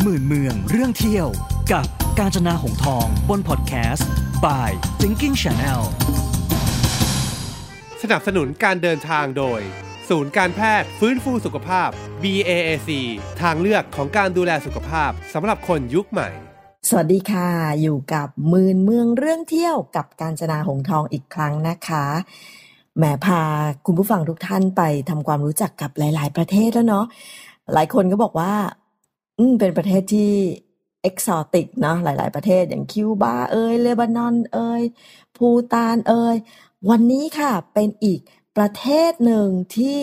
หมื่นเมืองเรื่องเที่ยว กับการจนาหงทอง บนพอดแคสต์ by Thinking Channel สนับสนุนการเดินทางโดย ศูนย์การแพทย์ฟื้นฟูสุขภาพ BAAC ทางเลือกของการดูแลสุขภาพสำหรับคนยุคใหม่ สวัสดีค่ะ อยู่กับมืนเมืองเรื่องเที่ยวกับการจนาหงทองอีกครั้งนะคะแหมพาคุณผู้ฟังทุกท่านไปทำความรู้จักกับหลาย ๆ ประเทศแล้วเนาะหลายคนก็บอกว่า อืม เป็นประเทศที่ exotic เนาะ หลาย ๆ ประเทศ อย่างคิวบาเอย เลบานอนเอย ภูฏานเอย วันนี้ค่ะ เป็นอีกประเทศหนึ่งที่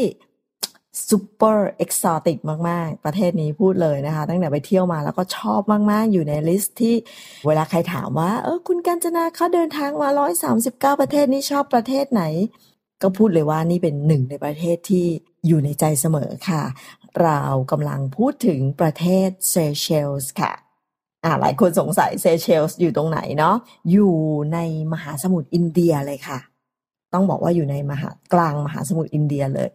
super exotic มาก ๆ ประเทศนี้พูดเลยนะคะ ตั้งแต่ไปเที่ยวมาแล้วก็ชอบมาก ๆ อยู่ใน list ที่เวลาใครถามว่า เออ คุณกัญจนาเขาเดินทางมา 139 ประเทศนี้ชอบประเทศไหน ก็พูดเลยว่านี่เป็นหนึ่งในประเทศที่อยู่ในใจเสมอค่ะ เรากำลังพูดถึงประเทศเซเชลส์ค่ะอ่าหลายคนสงสัยเซเชลส์อยู่ตรงไหนเนาะอยู่ในมหาสมุทรอินเดียเลยค่ะ ต้องบอกว่าอยู่ในมหากลางมหาสมุทรอินเดียเลย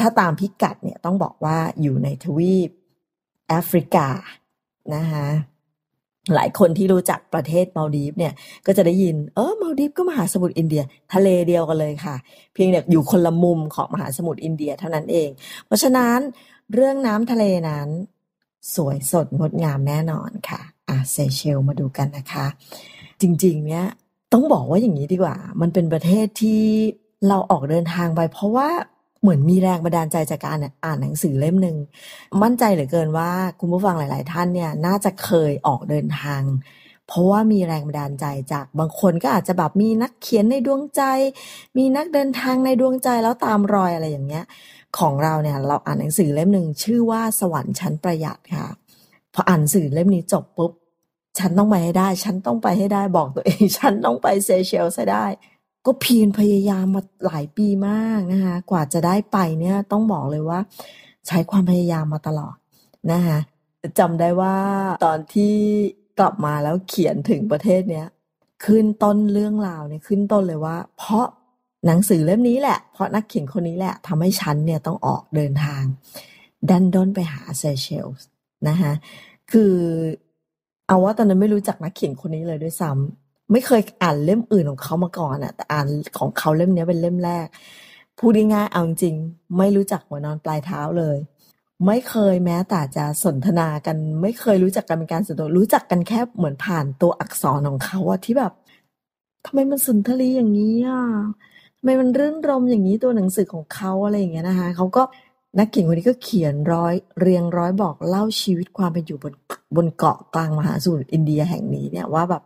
ถ้าตามพิกัดเนี่ยต้องบอกว่าอยู่ในทวีปแอฟริกานะคะหลายคนที่รู้จักประเทศมาลดีฟเนี่ยก็จะได้ยินเออมาลดีฟก็มหาสมุทรอินเดีย ทะเลเดียวกันเลยค่ะ เพียงแต่อยู่คนละมุมของมหาสมุทรอินเดียเท่านั้นเอง เพราะฉะนั้น เรื่องน้ำทะเลนั้น สวยสดงดงามแน่นอนค่ะอะเซเชลมาดูกันนะคะ จริงๆ เนี่ยต้องบอกว่าอย่างนี้ดีกว่า มันเป็นประเทศที่เราออกเดินทางไป เพราะว่าเหมือนมีแรงบันดาลใจจากการอ่านหนังสือเล่มหนึ่งมั่นใจเหลือเกินว่าคุณผู้ฟังหลาย ๆ ท่านเนี่ยน่าจะเคยออกเดินทาง เพราะว่ามีแรงบันดาลใจจากบางคนก็อาจจะแบบมีนักเขียนในดวงใจ มีนักเดินทางในดวงใจแล้วตามรอยอะไรอย่างเงี้ย ของเราเนี่ยเราอ่านหนังสือเล่มหนึ่งชื่อว่าสวรรค์ชั้นประหยัดค่ะพออ่านสือเล่มนี้จบปุ๊บฉันต้องไปให้ได้ ฉันต้องไปให้ได้บอกตัวเอง ฉันต้องไปเซเชลให้ได้ ก็เพียรพยายามมาหลายปีมากนะคะกว่าจะได้ไปเนี่ยต้องบอกเลยว่า ใช้ความพยายามมาตลอดนะคะจำได้ว่าตอนที่ กลับมาแล้วเขียนถึงประเทศเนี้ยขึ้นต้นเรื่องราวเนี่ยขึ้นต้นเลยว่า เพราะหนังสือเล่มนี้แหละ เพราะนักเขียนคนนี้แหละทำให้ฉันเนี่ยต้องออกเดินทาง ดันด้นไปหาเซเชลส์นะคะคือเอาว่าตอนนั้นไม่รู้จักนักเขียนคนนี้เลยด้วยซ้ำไม่เคยอ่านเล่มอื่นของเขามาก่อนอะแต่อ่านของเขาเล่มนี้เป็นเล่มแรกพูดง่ายๆเอาจริงไม่รู้จักหัวนอนปลายเท้าเลย ไม่เคยแม้แต่จะสนทนากัน ไม่เคยรู้จักกันเป็นการส่วนตัว รู้จักกันแค่เหมือนผ่านตัวอักษรของเขาอะที่แบบทำไมมันสุนทรีอย่างนี้อะทำไมมันรื่นรมอย่างนี้ตัวหนังสือของเขาอะไรอย่างเงี้ยนะคะเขาก็นักเขียนคนนี้ก็เขียนร้อยเรียงร้อยบอกเล่าชีวิตความเป็นอยู่บนบนเกาะกลางมหาสมุทรอินเดียแห่งนี้เนี่ยว่าแบบ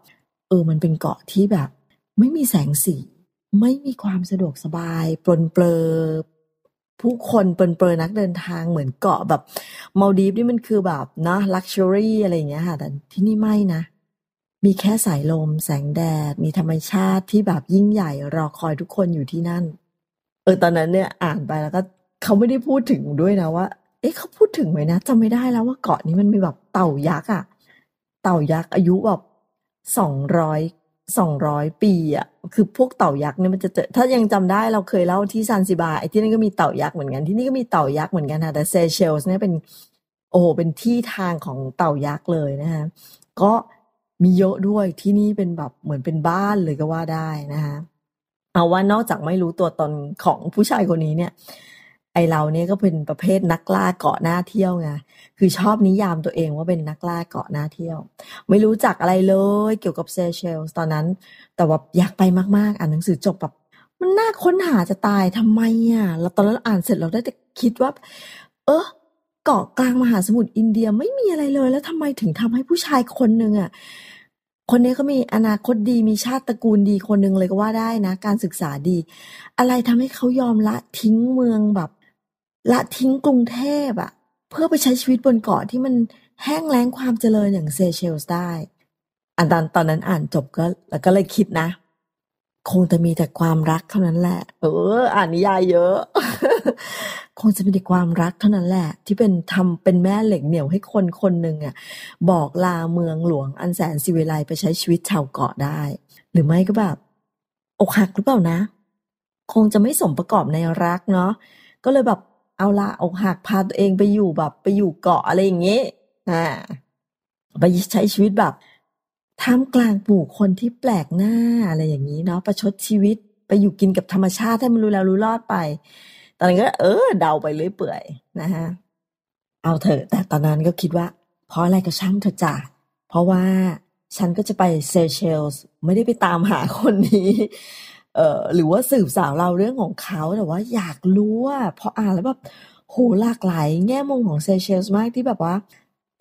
เออมันเป็นเกาะที่แบบ ไม่มีแสงสี ไม่มีความสะดวกสบาย ปลนเปลือ ผู้คนเปลนเปลือนักเดินทางเหมือนเกาะแบบมัลดีฟส์นี่มันคือแบบนะ luxury อะไรอย่างเงี้ยค่ะ แต่ที่นี่ไม่นะ มีแค่สายลม แสงแดด มีธรรมชาติที่แบบยิ่งใหญ่ รอคอยทุกคนอยู่ที่นั่น เออตอนนั้นเนี่ยอ่านไปแล้วก็เขาไม่ได้พูดถึงด้วยนะว่า เอ๊ะเขาพูดถึงไหมนะจำไม่ได้แล้วว่าเกาะนี้มันมีแบบเต่ายักษ์อะเต่ายักษ์อายุแบบสองร้อย สองร้อยปีอะคือพวกเต่ายักษ์เนี่ยมันจะเจอถ้ายังจำได้เราเคยเล่าที่ซานซิบาไอ้ที่นั่นก็มีเต่ายักษ์เหมือนกันที่นี่ก็มีเต่ายักษ์เหมือนกันค่ะแต่เซเชลส์เนี่ยเป็นโอ้โหเป็นที่ทางของเต่ายักษ์เลยนะคะก็มีเยอะด้วยที่นี่เป็นแบบเหมือนเป็นบ้านเลยก็ว่าได้นะคะเอาว่านอกจากไม่รู้ตัวตนของผู้ชายคนนี้เนี่ย ไอเราเนี่ยก็เป็นประเภทนักล่าเกาะหน้าเที่ยวไง คือชอบนิยามตัวเองว่าเป็นนักล่าเกาะหน้าเที่ยว ไม่รู้จักอะไรเลยเกี่ยวกับเซเชลส์ตอนนั้น แต่ว่าอยากไปมากๆ อ่านหนังสือจบแบบมันน่าค้นหาจะตายทำไมอะเราตอนนั้นอ่านเสร็จเราได้แต่คิดว่า เออเกาะกลางมหาสมุทรอินเดียไม่มีอะไรเลย แล้วทำไมถึงทำให้ผู้ชายคนหนึ่งอะคนนี้ก็มีอนาคตดีมีชาติตระกูลดีคนหนึ่งเลยก็ว่าได้นะ การศึกษาดี อะไรทำให้เขายอมละทิ้งเมืองแบบ ละทิ้งกรุงเทพอะเพื่อไปใช้ชีวิตบนเกาะที่มันแห้งแล้งความเจริญอย่างเซเชลส์ได้ อันตอนตอนนั้นอ่านจบก็ แล้วก็เลยคิดนะ คงจะมีแต่ความรักเท่านั้นแหละ เออ อ่านนิยายเยอะ คงจะมีแต่ความรักเท่านั้นแหละ ที่เป็นทำเป็นแม่เหล็กเหนี่ยวให้คนคนหนึ่งอะ บอกลาเมืองหลวงอันแสนสิวิไลไปใช้ชีวิตชาวเกาะได้ หรือไม่ก็แบบอกหักหรือเปล่านะ คงจะไม่สมประกอบในรักเนาะก็เลยแบบ เอาละอกหักพาตัวเองไปอยู่แบบ ไปอยู่เกาะอะไรอย่างเงี้ยอ่าไปใช้ชีวิตแบบท่ามกลางหมู่คนที่แปลกหน้าอะไรอย่างนี้เนาะประชดชีวิตไปอยู่กินกับธรรมชาติให้มันรู้แล้วรู้รอดไป ตอนนั้นก็เออเดาไปเรื่อยเปื่อยนะฮะเอาเถอะ แต่ตอนนั้นก็คิดว่า เพราะอะไรก็ช่างเถอะจ้ะเพราะว่าฉันก็จะไปเซเชลส์ไม่ได้ไปตามหาคนนี้ เอ่อหรือว่าสืบสาวราวเรื่องของเขาแต่ว่าอยากรู้ว่าพออ่านแล้วแบบโหหลากหลายแง่มุมของเซเชลส์มากที่แบบว่า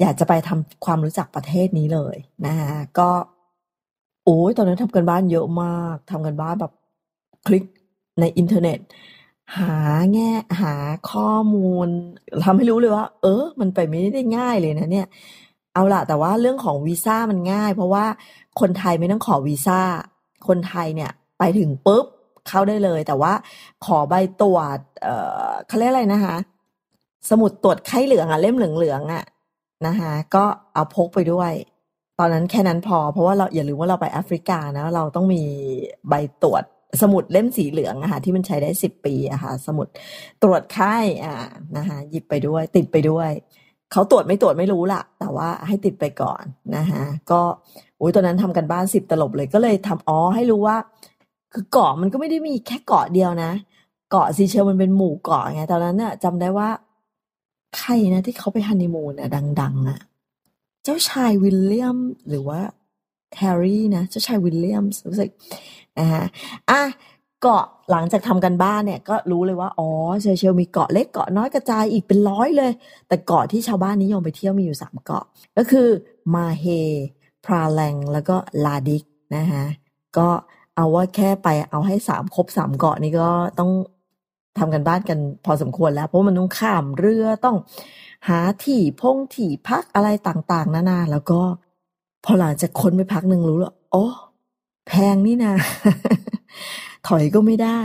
อยากจะไปทำความรู้จักประเทศนี้เลยนะฮะก็โอ้ยตอนนั้นทำการบ้านเยอะมากทำการบ้านแบบคลิกในอินเทอร์เน็ต หาแง่หาข้อมูลทำให้รู้เลยว่า เออ มันไปไม่ได้ง่ายเลยนะเนี่ย เอาละแต่ว่าเรื่องของวีซ่ามันง่าย เพราะว่าคนไทยไม่ต้องขอวีซ่าคนไทยเนี่ย ไปถึงปุ๊บเข้าได้เลย แต่ว่าขอใบตรวจ เอ่อเขาเรียกอะไรนะคะ สมุดตรวจไข้เหลืองอะเล่มเหลืองๆอะนะคะก็เอาพกไปด้วย ตอนนั้นแค่นั้นพอ เพราะว่าเราอย่าลืมว่าเราไปแอฟริกานะ เราต้องมีใบตรวจสมุดเล่มสีเหลืองอะค่ะที่มันใช้ได้สิบปีอะค่ะสมุดตรวจไข้อ่านะคะหยิบไปด้วย ติดไปด้วยเขาตรวจไม่ตรวจไม่รู้ล่ะ แต่ว่าให้ติดไปก่อนนะคะก็อุ้ยตอนนั้นทำกันบ้านสิบตลบเลยก็เลยทำอ๋อให้รู้ว่า คือเกาะมันก็ไม่ได้มีแค่เกาะเดียวนะ เกาะซีเชลมันเป็นหมู่เกาะไงตอนนั้นเนี่ยจำได้ว่า ใครนะที่เขาไปฮันนีมูนอะดัง ๆอะเจ้าชายวิลเลียมหรือว่าแฮร์รี่นะ เจ้าชายวิลเลียมรู้สึกนะฮะอะเกาะหลังจากทำกันบ้านเนี่ยก็รู้เลยว่า อ๋อเชเชลมีเกาะเล็กเกาะน้อยกระจายอีกเป็นร้อยเลย แต่เกาะที่ชาวบ้านนิยมไปเที่ยวมีอยู่สามเกาะ ก็คือมาเฮพราแลงแล้วก็ลาดิกนะฮะก็ เอาว่าแค่ไปเอาให้สามครบสามเกาะนี้ก็ต้องทำกันบ้านกันพอสมควรแล้ว เพราะมันต้องข้ามเรือต้องหาที่พงที่พักอะไรต่างๆนานาแล้วก็ พอหลังจากค้นไปพักหนึ่งรู้แล้วอ๋อแพงนี่นะถอยก็ไม่ได้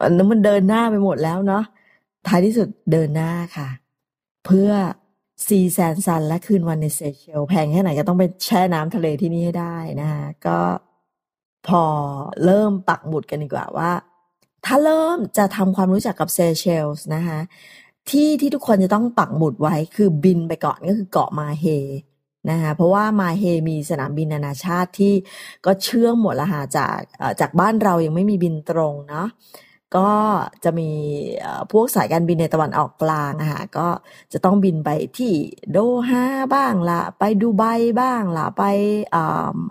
อันนั้นมันเดินหน้าไปหมดแล้วเนาะท้ายที่สุดเดินหน้าค่ะ เพื่อซีแซนซันและคืนวันในเซเชลแพงแค่ไหนก็ต้องไปแช่น้ำทะเลที่นี่ให้ได้นะคะก็ พอเริ่มปักหมุดกันดีกว่าว่า ถ้าเริ่มจะทำความรู้จักกับเซเชลส์นะคะที่ที่ทุกคนจะต้องปักหมุดไว้คือบินไปก่อนก็คือเกาะมาเฮนะคะเพราะว่ามาเฮมีสนามบินนานาชาติที่ก็เชื่อมหมดละหาจากจากบ้านเรายังไม่มีบินตรงเนาะ ก็จะมีพวกสายการบินในตะวันออกกลางอะคะก็จะต้องบินไปที่โดฮาบ้างละไปดูไบบ้างละไปอ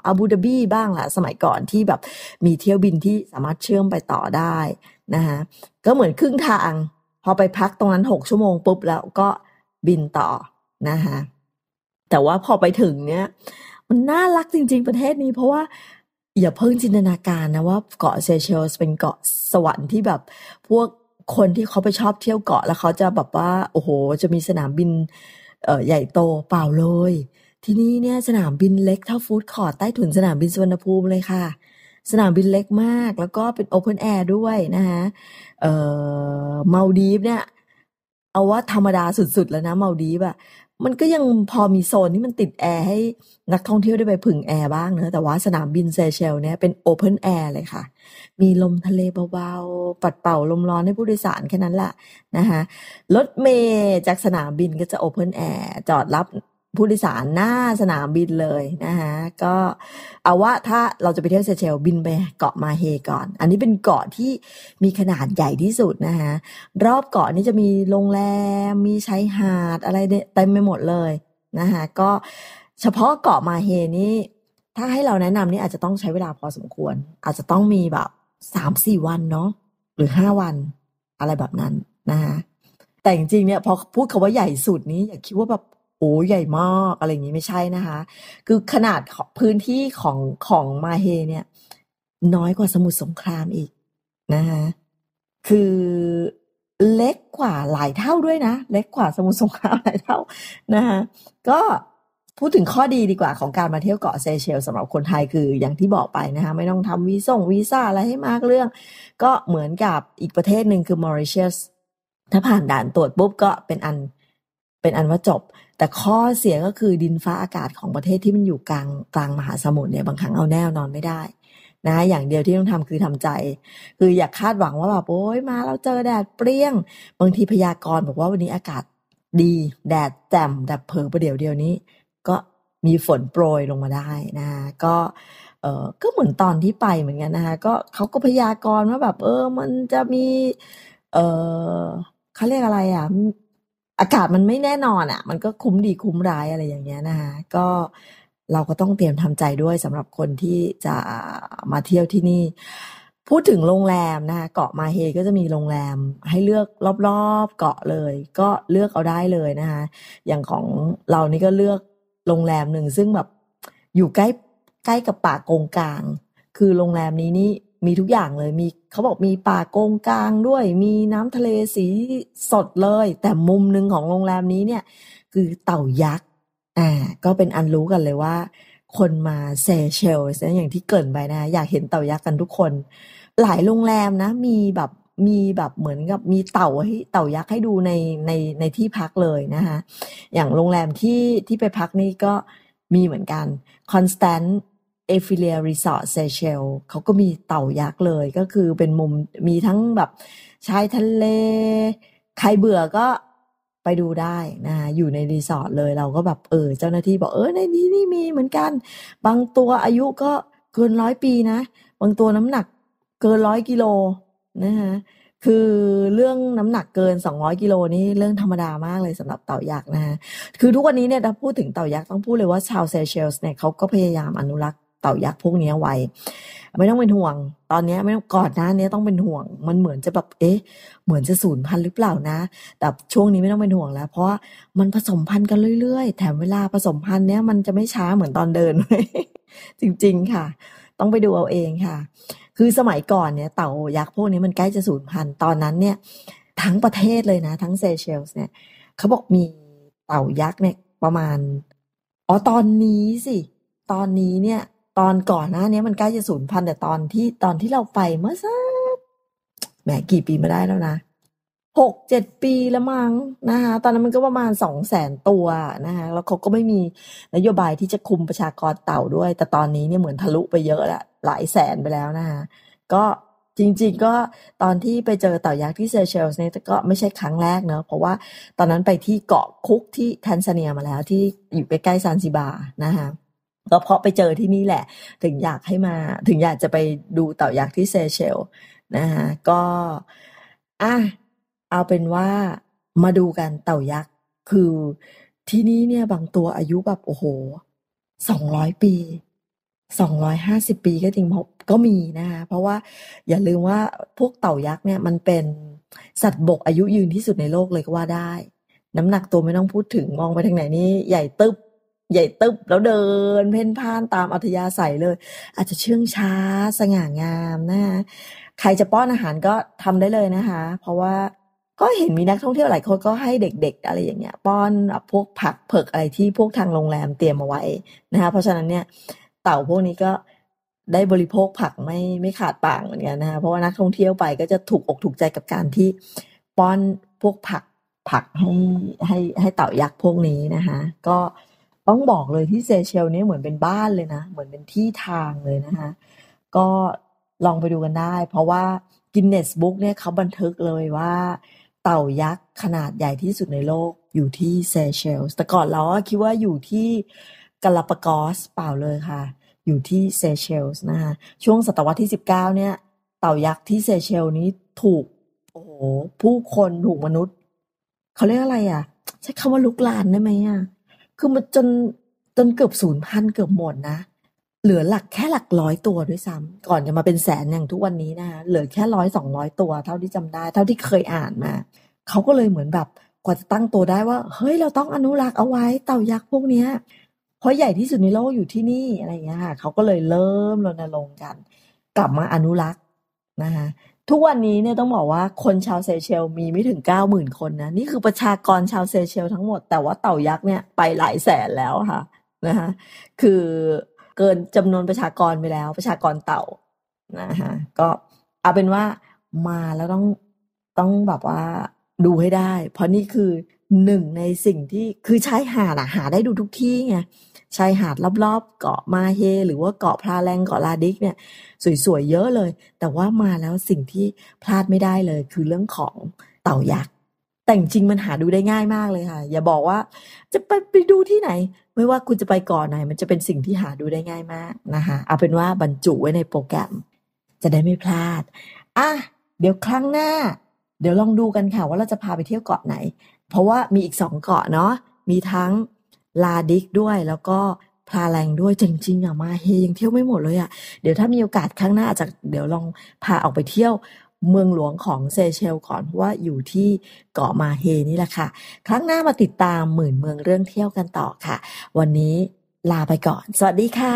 าบูดาบีบ้างละสมัยก่อนที่แบบมีเที่ยวบินที่สามารถเชื่อมไปต่อได้นะคะก็เหมือนครึ่งทาง พอไปพักตรงนั้นหกชั่วโมงปุ๊บแล้วก็บินต่อนะคะแต่ว่าพอไปถึงเนี้ยมันน่ารักจริง ๆ ประเทศนี้เพราะว่า อย่าเพิ่งจินตนาการนะว่าเกาะเซเชลส์เป็นเกาะสวรรค์ที่แบบพวกคนที่เขาไปชอบเที่ยวเกาะแล้วเขาจะแบบว่า โอ้โห จะมีสนามบินเอ่อใหญ่โตเปล่าเลย ที่นี่เนี่ยสนามบินเล็กเท่า food court ใต้ถุนสนามบินสุวรรณภูมิเลยค่ะ สนามบินเล็กมาก แล้วก็เป็น open air ด้วยนะคะเอ่อมัลดีฟส์เนี่ย เอาว่าธรรมดาสุดๆแล้วนะมัลดีฟส์อะ มันก็ยังพอมีโซนที่มันติดแอร์ให้นักท่องเที่ยวได้ไปผึ่งแอร์บ้างเนอะแต่ว่าสนามบินเซเชลเนี่ยเป็น open air เลยค่ะ มีลมทะเลเบาๆ ปัดเป่าลมร้อนให้ผู้โดยสารแค่นั้นแหละนะคะรถเมล์จากสนามบินก็จะ open air จอดรับ ผู้โดยสารหน้าสนามบินเลยนะคะก็เอาว่าถ้าเราจะไปเที่ยวเซเชลบินไปเกาะมาเฮก่อน อันนี้เป็นเกาะที่มีขนาดใหญ่ที่สุดนะคะรอบเกาะนี้จะมีโรงแรมมีชายหาดอะไรเต็มไปหมดเลยนะคะก็เฉพาะเกาะมาเฮนี่ถ้าให้เราแนะนำนี่อาจจะต้องใช้เวลาพอสมควร อาจจะต้องมีแบบสามสี่วันเนาะหรือห้าวันอะไรแบบนั้นนะคะแต่จริงๆเนี่ยพอพูดคาว่าใหญ่สุดนี้อย่าคิดว่าแบบ โอ้ใหญ่มากอะไรอย่างนี้ไม่ใช่นะคะ คือขนาดพื้นที่ของของมาเฮเนี่ย น้อยกว่าสมุทรสงครามอีกนะคะคือเล็กกว่าหลายเท่าด้วยนะ เล็กกว่าสมุทรสงครามหลายเท่านะคะก็พูดถึงข้อดีดีกว่าของการมาเที่ยวเกาะเซเชลสำหรับคนไทยคืออย่างที่บอกไปนะคะไม่ต้องทำวีซ่งวีซ่าอะไรให้มากเรื่อง ก็เหมือนกับอีกประเทศหนึ่งคือมอริเชียสถ้าผ่านด่านตรวจปุ๊บก็เป็นอันเป็นอันว่าจบ แต่ข้อเสียก็คือดินฟ้าอากาศของประเทศที่มันอยู่กลางกลางมหาสมุทรเนี่ยบางครั้งเอาแน่นอนไม่ได้นะอย่างเดียวที่ต้องทำคือทำใจ คืออย่าคาดหวังว่าแบบโอ้ยมาเราเจอแดดเปรี้ยง บางทีพยากรณ์บอกว่าวันนี้อากาศดี แดดแจ่มแดดเผอประเดี๋ยวเดียวนี้ ก็มีฝนโปรยลงมาได้นะคะก็เออก็เหมือนตอนที่ไปเหมือนกันนะคะก็เขาก็พยากรณ์ว่าแบบ เออ มันจะมี เออเขาเรียกอะไรอะ อากาศมันไม่แน่นอนอะ มันก็คุ้มดีคุ้มร้ายอะไรอย่างเงี้ยนะคะก็เราก็ต้องเตรียมทำใจด้วยสำหรับคนที่จะมาเที่ยวที่นี่ พูดถึงโรงแรมนะคะเกาะมาเฮก็จะมีโรงแรมให้เลือกรอบๆเกาะเลย ก็เลือกเอาได้เลยนะคะอย่างของเรานี่ก็เลือกโรงแรมหนึ่งซึ่งแบบอยู่ใกล้ใกล้กับป่าโกงกลาง คือโรงแรมนี้นี่ มีทุกอย่างเลยมีเขาบอกมีป่าโกงกลางด้วย มีน้ำทะเลสีสดเลย แต่มุมหนึ่งของโรงแรมนี้เนี่ย คือเต่ายักษ์อ่าก็เป็นอันรู้กันเลยว่า คนมาเซเชลส์อย่างที่เกินไปนะอยากเห็นเต่ายักษ์กันทุกคน หลายโรงแรมนะ มีแบบมีแบบเหมือนกับมีเต่าให้เต่ายักษ์ให้ดูในในในที่พักเลยนะคะอย่างโรงแรมที่ที่ไปพักนี่ก็มีเหมือนกัน Constant a Resort Seychelles เชลเขาก็มีเต่ายักษ์เลยก็คือเป็นมุมมีทั้งแบบชายทะเล ใครเบื่อก็ไปดูได้นะคะอยู่ในรีสอร์ทเลยเราก็แบบเออเจ้าหน้าที่บอกเออในที่นี่มีเหมือนกัน บางตัวอายุก็เกินร้อยปีนะ บางตัวน้ำหนักเกินร้อยกิโลนะคะคือเรื่องน้ำหนักเกิน 200 กิโลนี่เรื่องธรรมดามากเลยสำหรับเต่ายักษ์นะฮะคือทุกวันนี้เนี่ยถ้าพูดถึงเต่ายักษ์ต้องพูดเลยว่าชาวเซเชลส์เนี่ยเขาก็พยายามอนุรักษ์ เต่ายักษ์พวกนี้ไว้ ไม่ต้องเป็นห่วง ตอนนี้ไม่ต้องก่อนหน้านี้ต้องเป็นห่วง มันเหมือนจะแบบเอ๊ะ เหมือนจะสูญพันธุ์หรือเปล่านะ แต่ช่วงนี้ไม่ต้องเป็นห่วงแล้ว เพราะมันผสมพันธุ์กันเรื่อยๆ แถมเวลาผสมพันธุ์เนี้ยมันจะไม่ช้าเหมือนตอนเดินจริง ๆ ค่ะ ต้องไปดูเอาเองค่ะ คือสมัยก่อนเนี่ยเต่ายักษ์พวกนี้มันใกล้จะสูญพันธุ์ตอนนั้นเนี่ยทั้งประเทศเลยนะ ทั้งเซเชลส์เนี่ยเขาบอกมีเต่ายักษ์เนี่ยประมาณ อ๋อตอนนี้สิ ตอนนี้เนี่ย ตอนก่อนหน้านี้มันใกล้จะสูญพันธุ์แต่ตอนที่ตอนที่เราไปเมื่อสักแหมกี่ปีมาได้แล้วนะหกเจ็ดปีล้วมั้งนะคะตอนนั้นมันก็ประมาณสองแสนตัวนะคะแล้วเขาก็ไม่มีนโยบายที่จะคุมประชากรเต่าด้วย แต่ตอนนี้เนี่ยเหมือนทะลุไปเยอะละหลายแสนไปแล้วนะคะก็จริงๆก็ตอนที่ไปเจอเต่ายักษ์ที่เซเชลส์เนี่ยก็ไม่ใช่ครั้งแรกเนอะเพราะว่าตอนนั้นไปที่เกาะคุกที่แทนซาเนียมาแล้วที่อยู่ใกล้ๆซานซิบานะคะ ก็เพราะไปเจอที่นี่แหละ ถึงอยากให้มา ถึงอยากจะไปดูเต่ายักษ์ที่เซเชลนะคะก็อะเอาเป็นว่ามาดูกันเต่ายักษ์คือที่นี่เนี่ยบางตัวอายุแบบโอ้โหสองร้อยปีสองร้อยห้าสิบปีก็จริงก็มีนะคะเพราะว่าอย่าลืมว่าพวกเต่ายักษ์เนี่ยมันเป็นสัตว์บกอายุยืนที่สุดในโลกเลยก็ว่าได้ น้ำหนักตัวไม่ต้องพูดถึงมองไปทางไหนนี่ใหญ่ตึ๊บ ใหญ่ตึบแล้วเดิน เพ่นพ่านตามอัธยาศัยเลย อาจจะเชื่องช้าสง่างามนะคะใครจะป้อนอาหารก็ทำได้เลยนะคะ เพราะว่าก็เห็นมีนักท่องเที่ยวหลายคนก็ให้เด็ก ๆ อะไรอย่างเงี้ย ป้อนพวกผักเผือกอะไรที่พวกทางโรงแรมเตรียมมาไว้นะคะเพราะฉะนั้นเนี่ยเต่าพวกนี้ก็ได้บริโภคผักไม่ไม่ขาดปากเหมือนกันนะคะเพราะว่านักท่องเที่ยวไปก็จะถูกอกถูกใจกับการที่ป้อนพวกผักผักให้ให้ให้เต่ายักษ์พวกนี้นะคะก็ ต้องบอกเลยที่เซเชลนี่เหมือนเป็นบ้านเลยนะ เหมือนเป็นที่ทางเลยนะคะก็ลองไปดูกันได้ เพราะว่ากินเนสบุ๊กเนี่ยเขาบันทึกเลยว่าเต่ายักษ์ขนาดใหญ่ที่สุดในโลกอยู่ที่เซเชลส์แต่ก่อนเราคิดว่าอยู่ที่กาลาปากอสเปล่าเลยค่ะ อยู่ที่เซเชลส์นะคะช่วงศตวรรษที่ 19 เนี่ย เต่ายักษ์ที่เซเชลนี้ถูกโอ้โหผู้คนถูกมนุษย์ เขาเรียกอะไรอะ ใช้คำว่าลุกลานได้ไหมอะ คือมันจนจนเกือบศูนย์พันเกือบหมดนะ เหลือหลักแค่หลักร้อยตัวด้วยซ้ำก่อนจะมาเป็นแสนอย่างทุกวันนี้นะคะเหลือแค่ร้อยสองร้อยตัว เท่าที่จำได้ เท่าที่เคยอ่านมาเขาก็เลยเหมือนแบบกว่าจะตั้งตัวได้ว่า เฮ้ยเราต้องอนุรักษ์เอาไว้เต่ายักษ์พวกเนี้ยเพราะใหญ่ที่สุดในโลกอยู่ที่นี่อะไรอย่างเงี้ยค่ะเขาก็เลยเริ่มรณรงค์กัน กลับมาอนุรักษ์นะคะ ทุกวันนี้เนี่ยต้องบอกว่าคนชาวเซเชลมีไม่ถึงเก้าหมื่นคนนะ นี่คือประชากรชาวเซเชลทั้งหมด แต่ว่าเต่ายักษ์เนี่ยไปหลายแสนแล้วค่ะนะคะคือเกินจำนวนประชากรไปแล้ว ประชากรเต่านะคะก็เอาเป็นว่ามาแล้วต้องต้องแบบว่าดูให้ได้ เพราะนี่คือหนึ่งในสิ่งที่คือชายหาดอะหาได้ดูทุกที่ไง ชายหาดรอบๆ เกาะมาเฮ หรือว่าเกาะพลาแรงเกาะลาดิกเนี่ย สวยๆเยอะเลย แต่ว่ามาแล้วสิ่งที่พลาดไม่ได้เลย คือเรื่องของเต่ายักษ์แต่จริงมันหาดูได้ง่ายมากเลยค่ะ อย่าบอกว่าจะไปไปดูที่ไหน ไม่ว่าคุณจะไปก่อนไหน มันจะเป็นสิ่งที่หาดูได้ง่ายมากนะคะเอาเป็นว่าบรรจุไว้ในโปรแกรม จะได้ไม่พลาดอะเดี๋ยวครั้งหน้า เดี๋ยวลองดูกันค่ะว่าเราจะพาไปเที่ยวเกาะไหน เพราะว่ามีอีกสองเกาะเนาะมีทั้ง ลาดิกด้วยแล้วก็พลาแรงด้วยจริงๆอะมาเฮยังเที่ยวไม่หมดเลยอะเดี๋ยวถ้ามีโอกาสครั้งหน้าอาจจะเดี๋ยวลองพาออกไปเที่ยวเมืองหลวงของเซเชลก่อนเพราะว่าอยู่ที่เกาะมาเฮนี่แหละค่ะ ครั้งหน้ามาติดตามหมื่นเมืองเรื่องเที่ยวกันต่อค่ะ วันนี้ลาไปก่อน สวัสดีค่ะ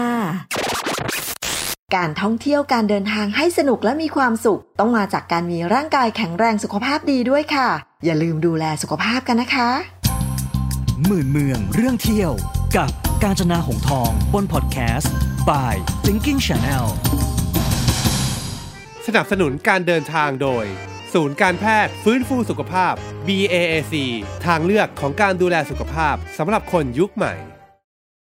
การท่องเที่ยวการเดินทางให้สนุกและมีความสุข ต้องมาจากการมีร่างกายแข็งแรงสุขภาพดีด้วยค่ะ อย่าลืมดูแลสุขภาพกันนะคะ หมื่นเมือง เรื่องเที่ยว กับกาญจนาหงทอง บนพอดแคสต์ by Thinking Channel สนับสนุนการเดินทางโดย ศูนย์การแพทย์ฟื้นฟูสุขภาพ BAAC ทางเลือกของการดูแลสุขภาพสำหรับคนยุคใหม่